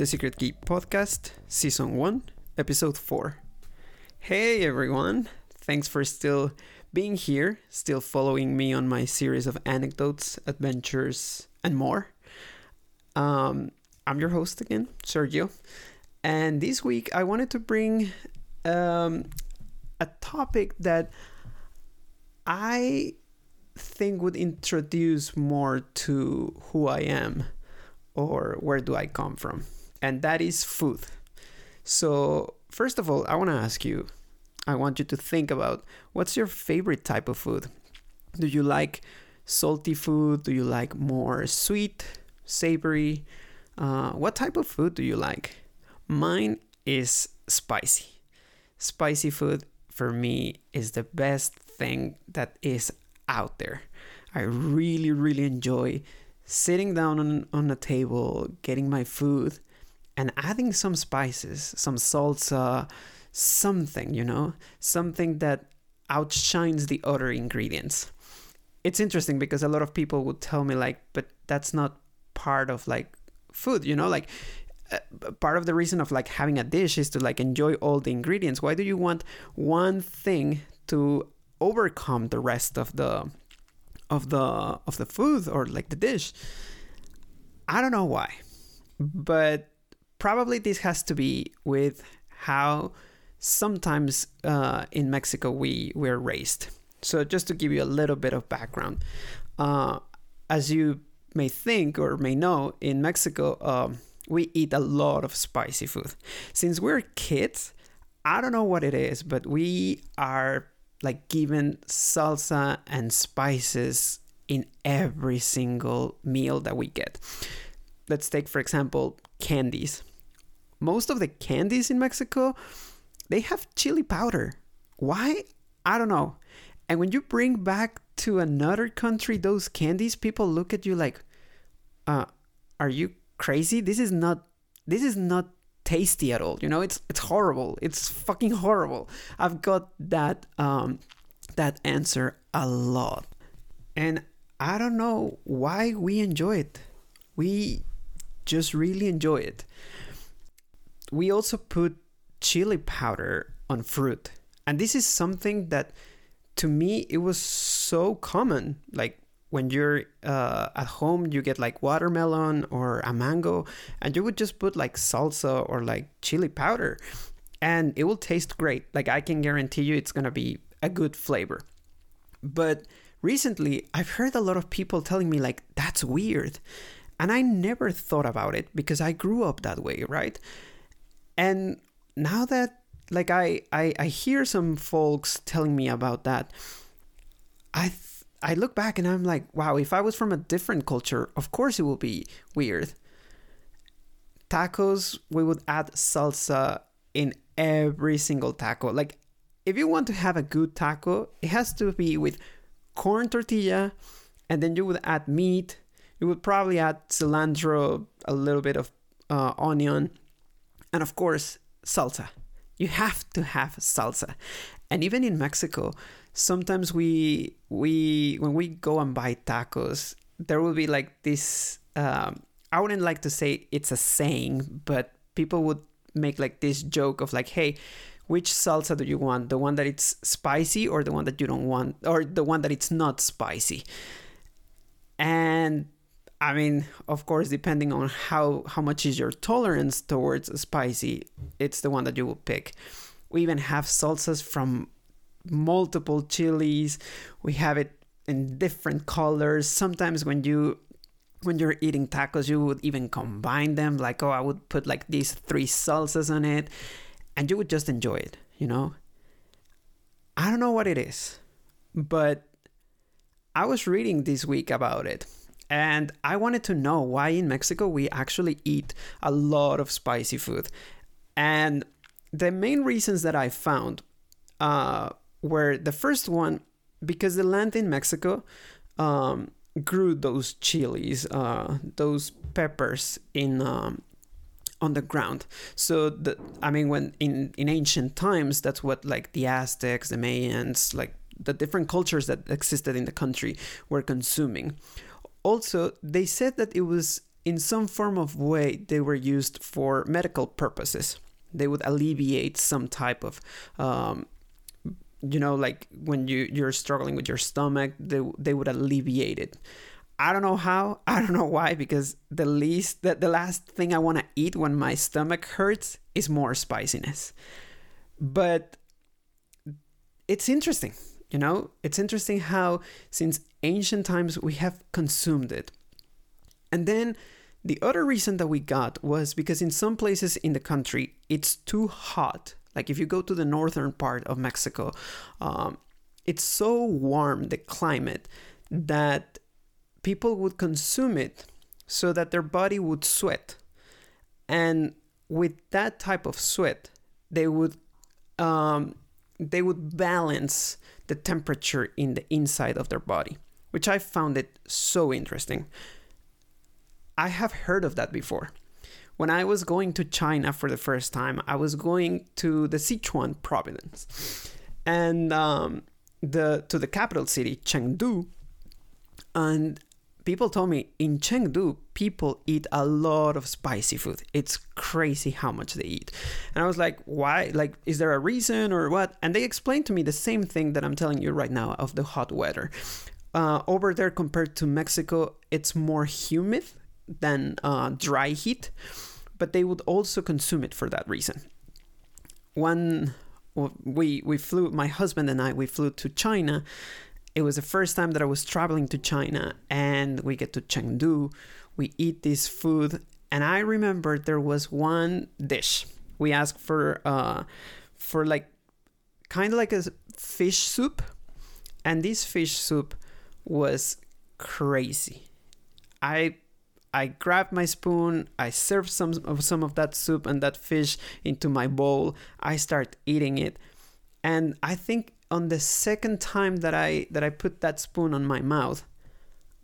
The Secret Key Podcast, Season 1, Episode 4. Hey everyone! Thanks for still being here, still following me on my series of anecdotes, adventures, and more. Um, I'm your host again, Sergio, and this week I wanted to bring um, a topic that I think would introduce more to who I am or where do I come from, and that is food. So, first of all, I want to ask you I want you to think about what's your favorite type of food? Do you like salty food? Do you like more sweet, savory? Uh, what type of food do you like? Mine is spicy. Spicy food for me is the best thing that is out there. I really, really enjoy sitting down on, on a table, getting my food, and adding some spices, some salsa, something, you know, something that outshines the other ingredients. It's interesting because a lot of people would tell me, like, but that's not part of like food, you know, like uh, part of the reason of like having a dish is to like enjoy all the ingredients. Why do you want one thing to overcome the rest of the of the of the food or like the dish. I don't know why, but probably this has to be with how sometimes uh, in Mexico we we're raised. So just to give you a little bit of background, uh, as you may think or may know, in Mexico um, we eat a lot of spicy food. Since we're kids, I don't know what it is, but we are like given salsa and spices in every single meal that we get. Let's take, for example, candies. Most of the candies in Mexico, they have chili powder. Why? I don't know. And when you bring back to another country those candies, people look at you like, uh, are you crazy? This is not this is not tasty at all. You know, it's it's horrible. It's fucking horrible. I've got that um, that answer a lot, and I don't know why we enjoy it. We just really enjoy it. We also put chili powder on fruit, and this is something that to me it was so common. Like when you're uh, at home you get like watermelon or a mango and you would just put like salsa or like chili powder. And it will taste great. Like i can guarantee you it's gonna be a good flavor. But recently i've heard a lot of people telling me like that's weird. And i never thought about it because i grew up that way right and now that like i i, I hear some folks telling me about that i th- I look back and I'm like, wow, if I was from a different culture, of course it would be weird. Tacos, we would add salsa in every single taco. Like, if you want to have a good taco, it has to be with corn tortilla, and then you would add meat. You would probably add cilantro, a little bit of uh, onion, and of course, salsa. You have to have salsa. And even in Mexico, sometimes we we when we go and buy tacos, there will be like this. Um, I wouldn't like to say it's a saying, but people would make like this joke of like, "Hey, which salsa do you want? The one that it's spicy or the one that you don't want, or the one that it's not spicy?" And I mean, of course, depending on how how much is your tolerance towards spicy, it's the one that you will pick. We even have salsas from multiple chilies. We have it in different colors. Sometimes when you when you're eating tacos, you would even combine them. Like, oh, I would put like these three salsas on it, and you would just enjoy it. You know. I don't know what it is, but I was reading this week about it. And I wanted to know why in Mexico we actually eat a lot of spicy food. And the main reasons that I found uh, where the first one, because the land in Mexico um, grew those chilies, uh, those peppers in um, on the ground. So the, I mean, when in in ancient times, that's what like the Aztecs, the Mayans, like the different cultures that existed in the country were consuming. Also, they said that it was in some form of way they were used for medical purposes. They would alleviate some type of um, you know like when you you're struggling with your stomach they they would alleviate it. I don't know how i don't know why because the least the, the last thing i want to eat when my stomach hurts is more spiciness. But it's interesting you know? It's interesting how since ancient times we have consumed it. And then the other reason that we got was because in some places in the country it's too hot. Like if you go to the northern part of Mexico, um, it's so warm, the climate, that people would consume it so that their body would sweat. And with that type of sweat, they would um, they would balance the temperature in the inside of their body, which I found it so interesting. I have heard of that before when I was going to China for the first time, I was going to the Sichuan province and um, the to the capital city, Chengdu. And people told me in Chengdu, people eat a lot of spicy food. It's crazy how much they eat. And I was like, why? Like, is there a reason or what? And they explained to me the same thing that I'm telling you right now of the hot weather. Uh, over there, compared to Mexico, it's more humid than uh, dry heat but they would also consume it for that reason. One, we we flew. My husband and I we flew to China. It was the first time that I was traveling to China, and we get to Chengdu. We eat this food, and I remember there was one dish. We asked for uh, for like kind of like a fish soup, and this fish soup was crazy. I I grabbed my spoon, I served some of some of that soup and that fish into my bowl. I start eating it. And I think on the second time that I that I put that spoon on my mouth,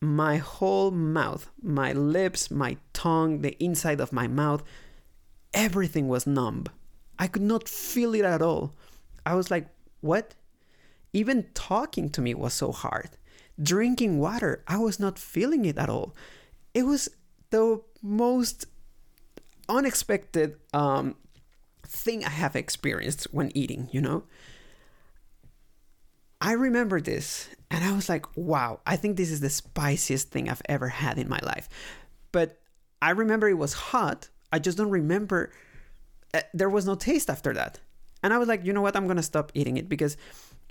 my whole mouth, my lips, my tongue, the inside of my mouth, everything was numb. I could not feel it at all. I was like, "What?" Even talking to me was so hard. Drinking water, I was not feeling it at all it was the most unexpected um, thing I have experienced when eating, you know? I remember this and I was like, wow, I think this is the spiciest thing I've ever had in my life. But I remember it was hot. I just don't remember. Uh, there was no taste after that. And I was like, you know what? I'm going to stop eating it because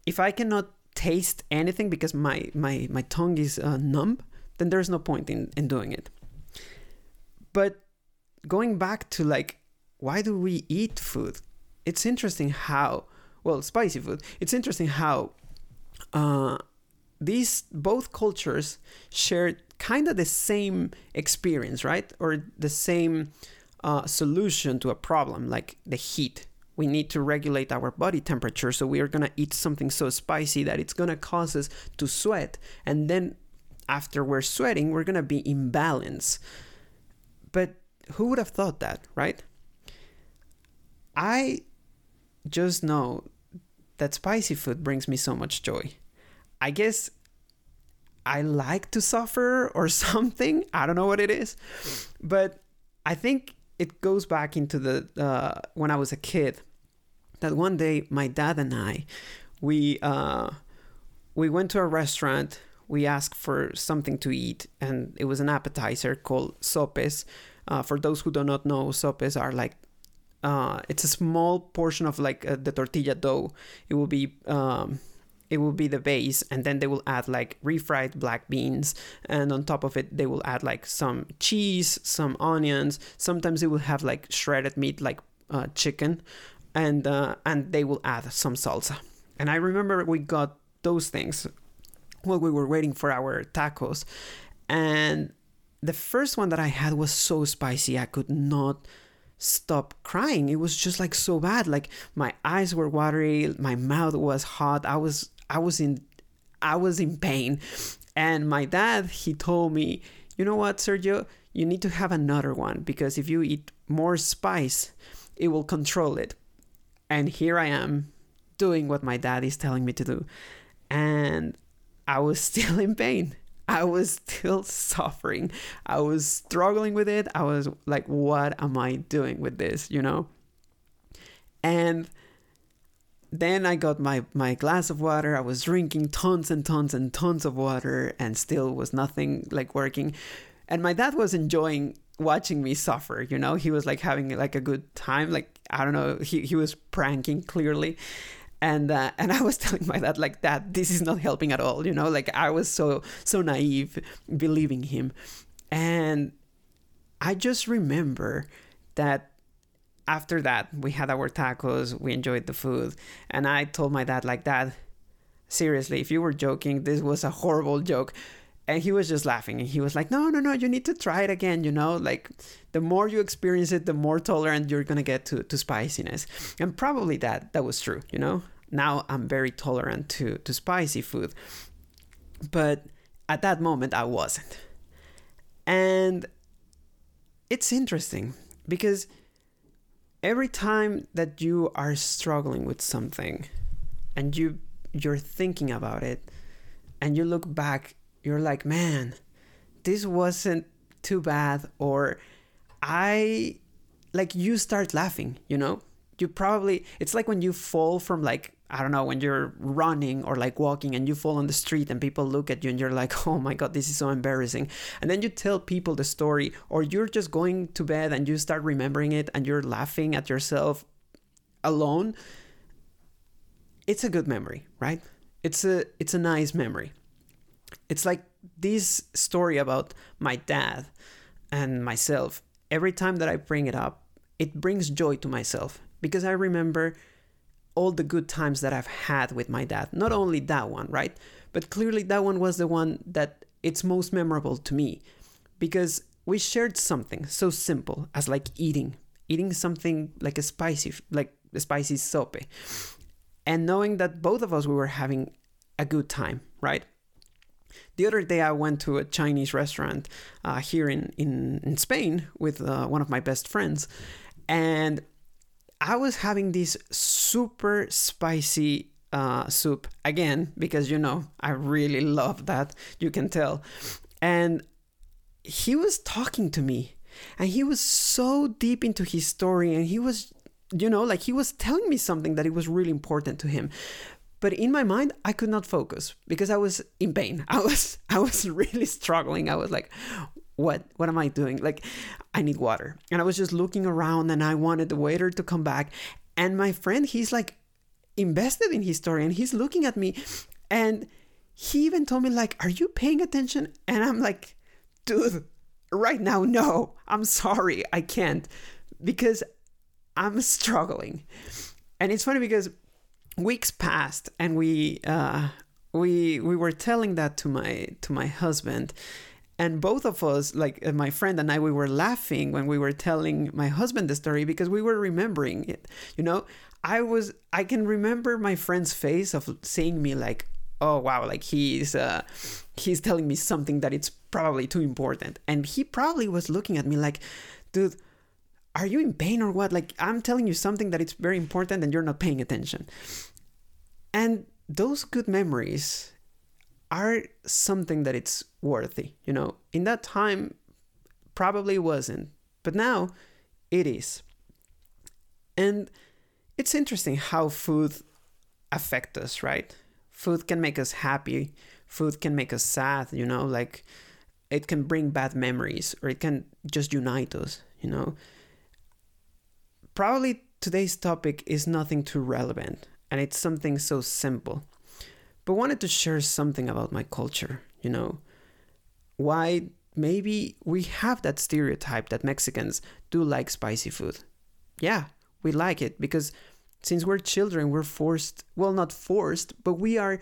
if I cannot taste anything because my, my, my tongue is uh, numb, then there's no point in, in doing it. But going back to like, why do we eat food? It's interesting how, well, spicy food, it's interesting how uh, these both cultures share kind of the same experience, right? Or the same uh, solution to a problem, like the heat. We need to regulate our body temperature, so we are gonna eat something so spicy that it's gonna cause us to sweat, and then after we're sweating, we're gonna be in balance. But who would have thought that, right? I just know that spicy food brings me so much joy. I guess I like to suffer or something. I don't know what it is, but I think it goes back into the uh, when I was a kid. That one day, my dad and I, we uh, we went to a restaurant we asked for something to eat, and it was an appetizer called sopes. Uh, for those who do not know, sopes are like uh, it's a small portion of like uh, the tortilla dough. It will be um, it will be the base, and then they will add like refried black beans, and on top of it they will add like some cheese, some onions. Sometimes it will have like shredded meat, like uh, chicken, and uh, and they will add some salsa. And I remember we got those things while we were waiting for our tacos. And the first one that I had was so spicy, I could not stop crying. It was just like so bad. Like my eyes were watery, my mouth was hot. I was I was in I was in pain. And my dad, he told me, "You know what, Sergio? You need to have another one because if you eat more spice, it will control it." And here I am doing what my dad is telling me to do. And I was still in pain. I was still suffering. I was struggling with it. I was like, what am I doing with this? You know? And then I got my, my glass of water. I was drinking tons and tons and tons of water and still was nothing like working. And my dad was enjoying watching me suffer, you know? He was like having like a good time. Like, I don't know, he, he was pranking clearly. And uh, and I was telling my dad like that this is not helping at all, you know? Like I was so so naive believing him. And I just remember that after that, we had our tacos, we enjoyed the food, and I told my dad like that. Seriously, if you were joking, this was a horrible joke. And he was just laughing and he was like, No, no, no, you need to try it again, you know? Like the more you experience it, the more tolerant you're gonna get to, to spiciness. And probably that that was true, you know? Now I'm very tolerant to, to spicy food. But at that moment I wasn't. And it's interesting because every time that you are struggling with something and you you're thinking about it and you look back you're like man this wasn't too bad or i like you start laughing you know you probably it's like when you fall from like I don't know, when you're running or like walking and you fall on the street and people look at you and you're like, oh my God, this is so embarrassing. And then you tell people the story, or you're just going to bed and you start remembering it and you're laughing at yourself alone. It's a good memory, right? It's a it's a nice memory. It's like this story about my dad and myself. Every time that I bring it up, it brings joy to myself because I remember all the good times that I've had with my dad. Not only that one, right? But clearly that one was the one that it's most memorable to me because we shared something so simple as like eating, eating something like a spicy, like a spicy sope, and knowing that both of us we were having a good time, right? The other day, I went to a Chinese restaurant uh, here in, in, in Spain with uh, one of my best friends, and I was having this super spicy uh, soup again because you know I really love that. You can tell, and he was talking to me, and he was so deep into his story, and he was, you know, like he was telling me something that it was really important to him. But in my mind, I could not focus because I was in pain. I was I was really struggling. I was like, what what am i doing? Like i need water. And i was just looking around and i wanted the waiter to come back. And my friend he's like invested in his story and he's looking at me. And he even told me like are you paying attention? And i'm like dude right now no. I'm sorry. I can't because i'm struggling. And it's funny because weeks passed and we uh we we were telling that to my to my husband and both of us like uh, my friend and i we were laughing when we were telling my husband the story because we were remembering it you know? I was i can remember my friend's face of seeing me like oh wow like he's uh he's telling me something that it's probably too important. And he probably was looking at me like dude are you in pain or what? Like i'm telling you something that it's very important and you're not paying attention. And those good memories are something that it's worthy. You know, in that time, probably wasn't, but now it is. And it's interesting how food affect us, right? Food can make us happy. Food can make us sad. You know, like it can bring bad memories, or it can just unite us. You know. Probably today's topic is nothing too relevant, and it's something so simple but wanted to share something about my culture, you know. Why maybe we have that stereotype that Mexicans do like spicy food. Yeah, we like it because since we're children, we're forced, well, not forced, but we are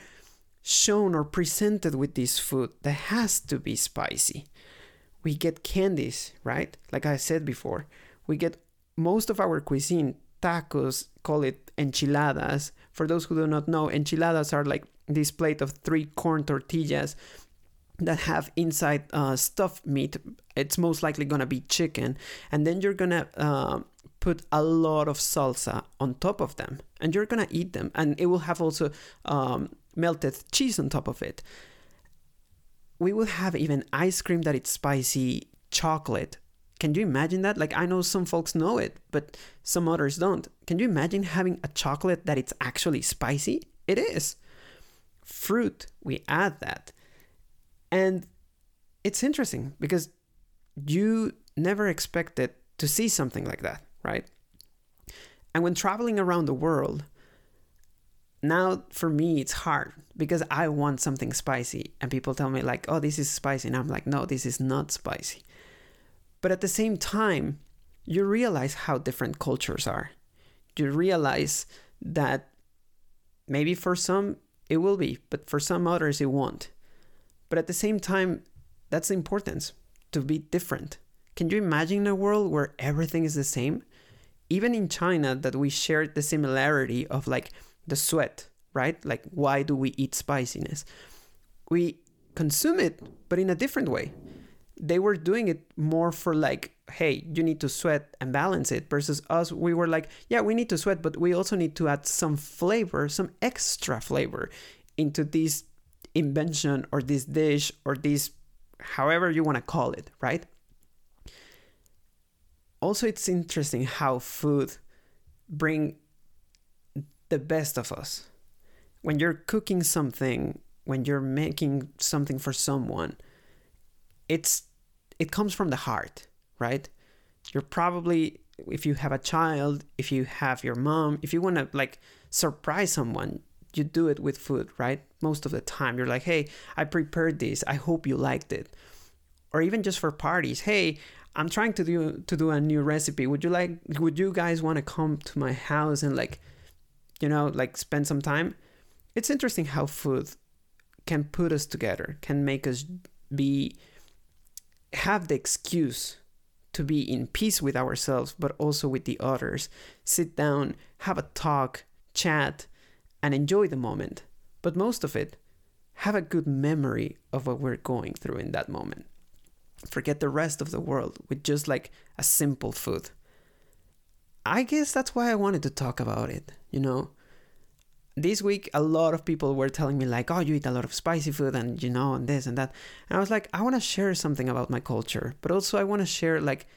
shown or presented with this food that has to be spicy. We get candies, right? Like I said before, we get most of our cuisine, tacos, call it enchiladas. For those who do not know, enchiladas are like this plate of three corn tortillas that have inside uh, stuffed meat. It's most likely gonna be chicken, and then you're gonna uh, put a lot of salsa on top of them, and you're gonna eat them, and it will have also um, melted cheese on top of it. we will have even ice cream that it's spicy, chocolate. Can you imagine that? Like I know some folks know it, but some others don't. Can you imagine having a chocolate that it's actually spicy? It is. Fruit, we add that. And it's interesting because you never expected to see something like that, right? And when traveling around the world, now for me it's hard because I want something spicy and people tell me like, "Oh, this is spicy." And I'm like, "No, this is not spicy." But at the same time, you realize how different cultures are. You realize that maybe for some it will be, but for some others it won't. But at the same time, that's the importance to be different. Can you imagine a world where everything is the same? Even in China, that we share the similarity of like the sweat, right? Like, why do we eat spiciness? We consume it, but in a different way. They were doing it more for like, hey, you need to sweat and balance it, versus us, we were like, yeah, we need to sweat, but we also need to add some flavor, some extra flavor into this invention or this dish or this, however you want to call it, right? Also, it's interesting how food bring the best of us. When you're cooking something, when you're making something for someone, it's it comes from the heart, right? You're probably if you have a child, if you have your mom, if you want to like surprise someone, you do it with food, right? Most of the time you're like, "Hey, I prepared this. I hope you liked it." Or even just for parties, "Hey, I'm trying to do to do a new recipe. Would you like would you guys want to come to my house and like you know, like spend some time. It's interesting how food can put us together, can make us be have the excuse to be in peace with ourselves, but also with the others. Sit down, have a talk, chat, and enjoy the moment. But most of it, have a good memory of what we're going through in that moment. Forget the rest of the world with just like a simple food. I guess that's why I wanted to talk about it, you know? This week, a lot of people were telling me, like, oh, you eat a lot of spicy food and, you know, and this and that. And I was like, I want to share something about my culture, but also I want to share, like,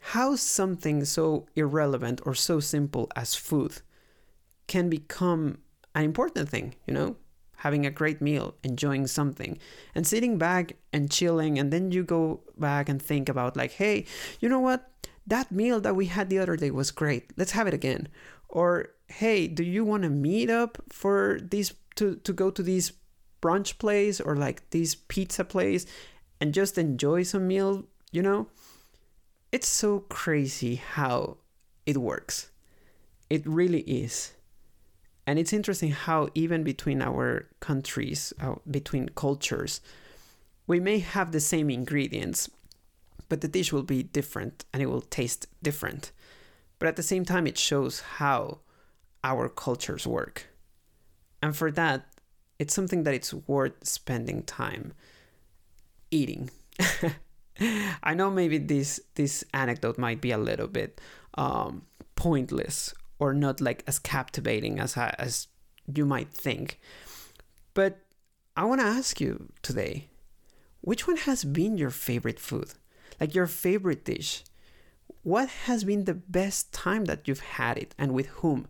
how something so irrelevant or so simple as food can become an important thing, you know? Having a great meal, enjoying something, and sitting back and chilling. And then you go back and think about, like, hey, you know what? That meal that we had the other day was great. Let's have it again. Or hey, do you want to meet up for these to to go to these brunch place or like this pizza place and just enjoy some meal, you know? It's so crazy how it works. It really is. And it's interesting how even between our countries, uh, between cultures, we may have the same ingredients, but the dish will be different and it will taste different. But at the same time, it shows how our cultures work. And for that, it's something that it's worth spending time eating. I know maybe this this anecdote might be a little bit um, pointless or not like as captivating as I, as you might think, but I want to ask you today, which one has been your favorite food? Like your favorite dish. What has been the best time that you've had it and with whom?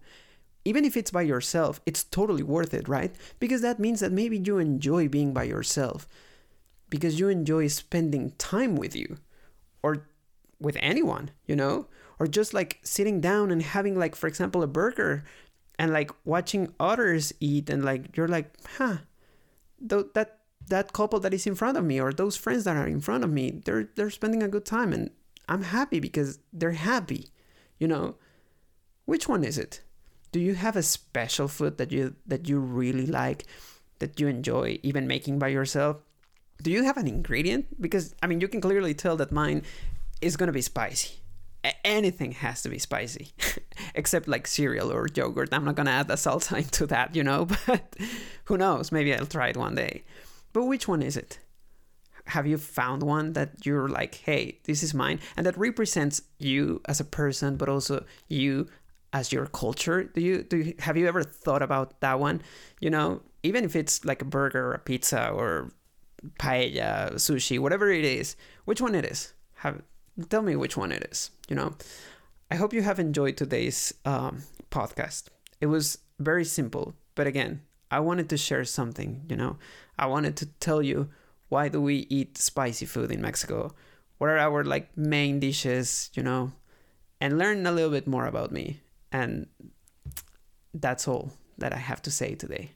Even if it's by yourself, it's totally worth it, right? Because that means that maybe you enjoy being by yourself because you enjoy spending time with you or with anyone, you know? Or just like sitting down and having, like, for example, a burger and like watching others eat and like you're like, huh, th- that that couple that is in front of me or those friends that are in front of me they're they're spending a good time and i'm happy because they're happy you know? Which one is it? Do you have a special food that you that you really like that you enjoy even making by yourself? Do you have an ingredient? Because i mean you can clearly tell that mine is going to be spicy. Anything has to be spicy except like cereal or yogurt. I'm not going to add the salsa into that you know but who knows? Maybe i'll try it one day but which one is it? Have you found one that you're like, hey, this is mine, and that represents you as a person, but also you as your culture? Do you do? You, have you ever thought about that one? You know, even if it's like a burger a pizza or paella, sushi, whatever it is, which one it is. Have tell me which one it is. You know, I hope you have enjoyed today's um, podcast. It was very simple, but again, I wanted to share something. You know, I wanted to tell you why do we eat spicy food in Mexico? What are our like main dishes? You know, and learn a little bit more about me. And that's all that I have to say today.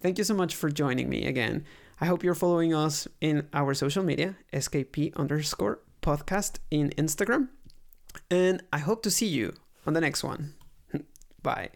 Thank you so much for joining me again. I hope you're following us in our social media, SKP underscore podcast in Instagram. And I hope to see you on the next one. Bye.